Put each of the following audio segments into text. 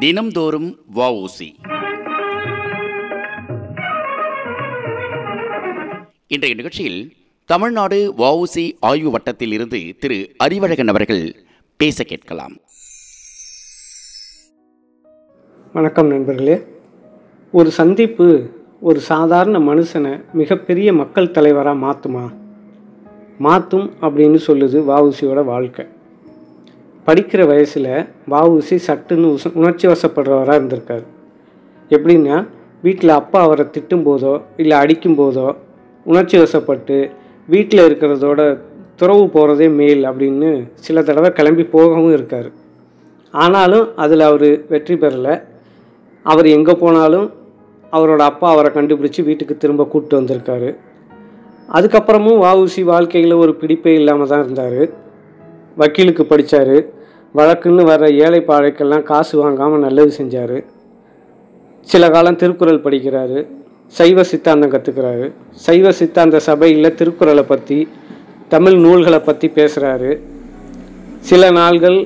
தினம்தோறும் வஉசி. இன்றைய நிகழ்ச்சியில் தமிழ்நாடு வஉசி ஆய்வு வட்டத்தில் இருந்து திரு அறிவழகன் அவர்கள் பேச கேட்கலாம். வணக்கம் நண்பர்களே. ஒரு சந்திப்பு ஒரு சாதாரண மனுஷனை மிகப்பெரிய மக்கள் தலைவராக மாற்றுமா மாற்றும் அப்படின்னு சொல்லுது வஉசியோட வாழ்க்கை. படிக்கிற வயசில் வாவூசி சட்டுன்னு உச உணர்ச்சி வசப்படுறவராக இருந்திருக்காரு. எப்படின்னா வீட்டில் அப்பா அவரை திட்டும் போதோ இல்லை அடிக்கும் போதோ உணர்ச்சி வசப்பட்டு வீட்டில் இருக்கிறதோட துறவு போகிறதே மேல் அப்படின்னு சில தடவை கிளம்பி போகவும் இருக்கார். ஆனாலும் அதில் அவர் வெற்றி பெறலை. அவர் எங்கே போனாலும் அவரோட அப்பா அவரை கண்டுபிடிச்சி வீட்டுக்கு திரும்ப கூப்பிட்டு வந்திருக்காரு. அதுக்கப்புறமும் வாவுசி வாழ்க்கையில் ஒரு பிடிப்பே இல்லாமல் தான் இருந்தார். வக்கீலுக்கு படித்தார் வழக்குன்னு வர ஏழை பாழைக்கெல்லாம் காசு வாங்காமல் நல்லது செஞ்சார். சில காலம் திருக்குறள் படிக்கிறாரு. சைவ சித்தாந்தம் கற்றுக்கிறாரு சைவ சித்தாந்த சபையில் திருக்குறளை பற்றி தமிழ் நூல்களை பற்றி பேசுகிறாரு சில நாள்கள்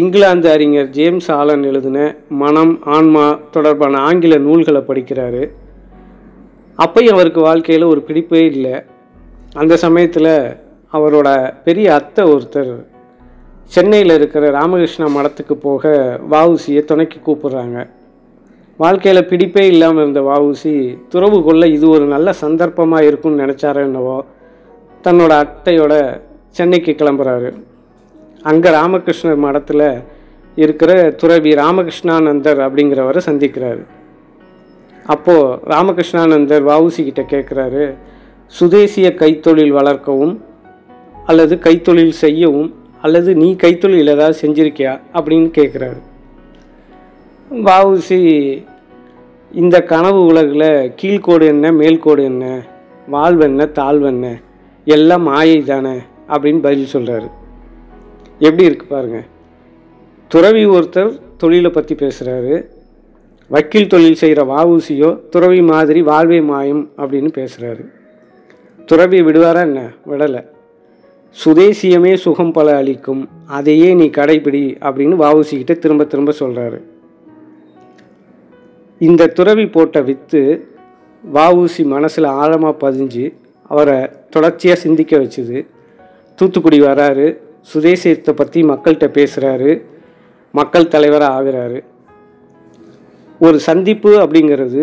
இங்கிலாந்து அறிஞர் ஜேம்ஸ் ஆலன் எழுதின மனம் ஆன்மா தொடர்பான ஆங்கில நூல்களை படிக்கிறாரு. அப்பையும் அவருக்கு வாழ்க்கையில் ஒரு பிடிப்பே இல்லை. அந்த சமயத்தில் அவரோட பெரிய அத்தை ஒருத்தர் சென்னையில் இருக்கிற ராமகிருஷ்ணா மடத்துக்கு போக வஉசியை துணைக்கு கூப்பிடுறாங்க. வாழ்க்கையில் பிடிப்பே இல்லாமல் இருந்த வஉசி துறவு கொள்ள இது ஒரு நல்ல சந்தர்ப்பமாக இருக்கும்னு நினச்சாரோ என்னவோ தன்னோட அத்தையோட சென்னைக்கு கிளம்புறாரு. அங்கே ராமகிருஷ்ணர் மடத்தில் இருக்கிற துறவி ராமகிருஷ்ணானந்தர் அப்படிங்கிறவரை சந்திக்கிறாரு. அப்போது ராமகிருஷ்ணானந்தர் வஉசி கிட்ட கேட்குறாரு சுதேசிய கைத்தொழில் வளர்க்கவும் அல்லது கைத்தொழில் செய்யவும் அல்லது நீ கைத்தொழில் ஏதாவது செஞ்சிருக்கியா அப்படின்னு கேட்குறாரு வாவுசி இந்த கனவு உலகில் கீழ்கோடு என்ன மேல்கோடு என்ன வாழ்வென்ன தாழ்வென்ன எல்லாம் மாயை தானே அப்படின்னு பதில் சொல்கிறாரு எப்படி இருக்கு பாருங்க. துறவி ஒருத்தர் தொழிலை பற்றி பேசுகிறாரு வக்கீல் தொழில் செய்கிற வஉசியோ துறவி மாதிரி வாழ்வே மாயம் அப்படின்னு பேசுகிறாரு துறவி விடுவாரா என்ன? விடலை. சுதேசியமே சுகம் பல அளிக்கும். அதையே நீ கடைபிடி அப்படின்னு வஉசிக்கிட்ட திரும்ப திரும்ப சொல்கிறாரு இந்த துறவி போட்ட வித்து வஉசி மனசில் ஆழமாக பதிஞ்சு அவரை தொடர்ச்சியாக சிந்திக்க வச்சுது. தூத்துக்குடி வராரு சுதேசியத்தை பற்றி மக்கள்கிட்ட பேசுகிறாரு மக்கள் தலைவராக ஆகிறாரு. ஒரு சந்திப்பு அப்படிங்கிறது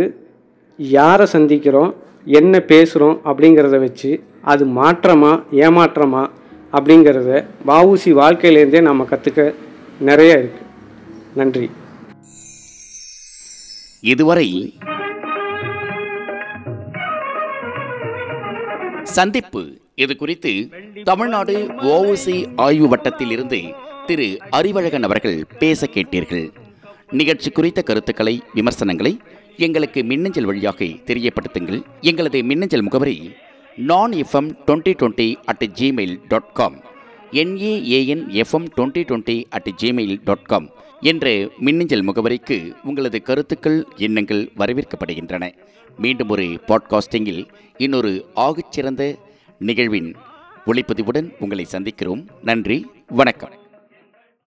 யாரை சந்திக்கிறோம் என்ன பேசுகிறோம் அப்படிங்கிறத வச்சு அது மாற்றமா ஏமாற்றமா அப்படிங்கிறத வஉசி வாழ்க்கையிலேருந்தே நம்ம கற்றுக்க நிறைய இருக்குது நன்றி. இதுவரை சந்திப்பு இது குறித்து தமிழ்நாடு ஓஓசி ஆய்வு வட்டத்தில் இருந்து திரு அறிவழகன் அவர்கள் பேச கேட்டீர்கள். நிகழ்ச்சி குறித்த கருத்துக்களை விமர்சனங்களை எங்களுக்கு மின்னஞ்சல் வழியாக தெரியப்படுத்துங்கள். எங்களது மின்னஞ்சல் முகவரி Naan FM twenty twenty at Gmail dot com NAAN FM twenty twenty at Gmail dot com என்ற மின்னஞ்சல் முகவரிக்கு உங்களது கருத்துக்கள் எண்ணங்கள் வரவேற்கப்படுகின்றன. மீண்டும் ஒரு பாட்காஸ்டிங்கில் இன்னொரு ஆகச்சிறந்த நிகழ்வின் ஒளிப்பதிவுடன் உங்களை சந்திக்கிறோம். நன்றி வணக்கம்.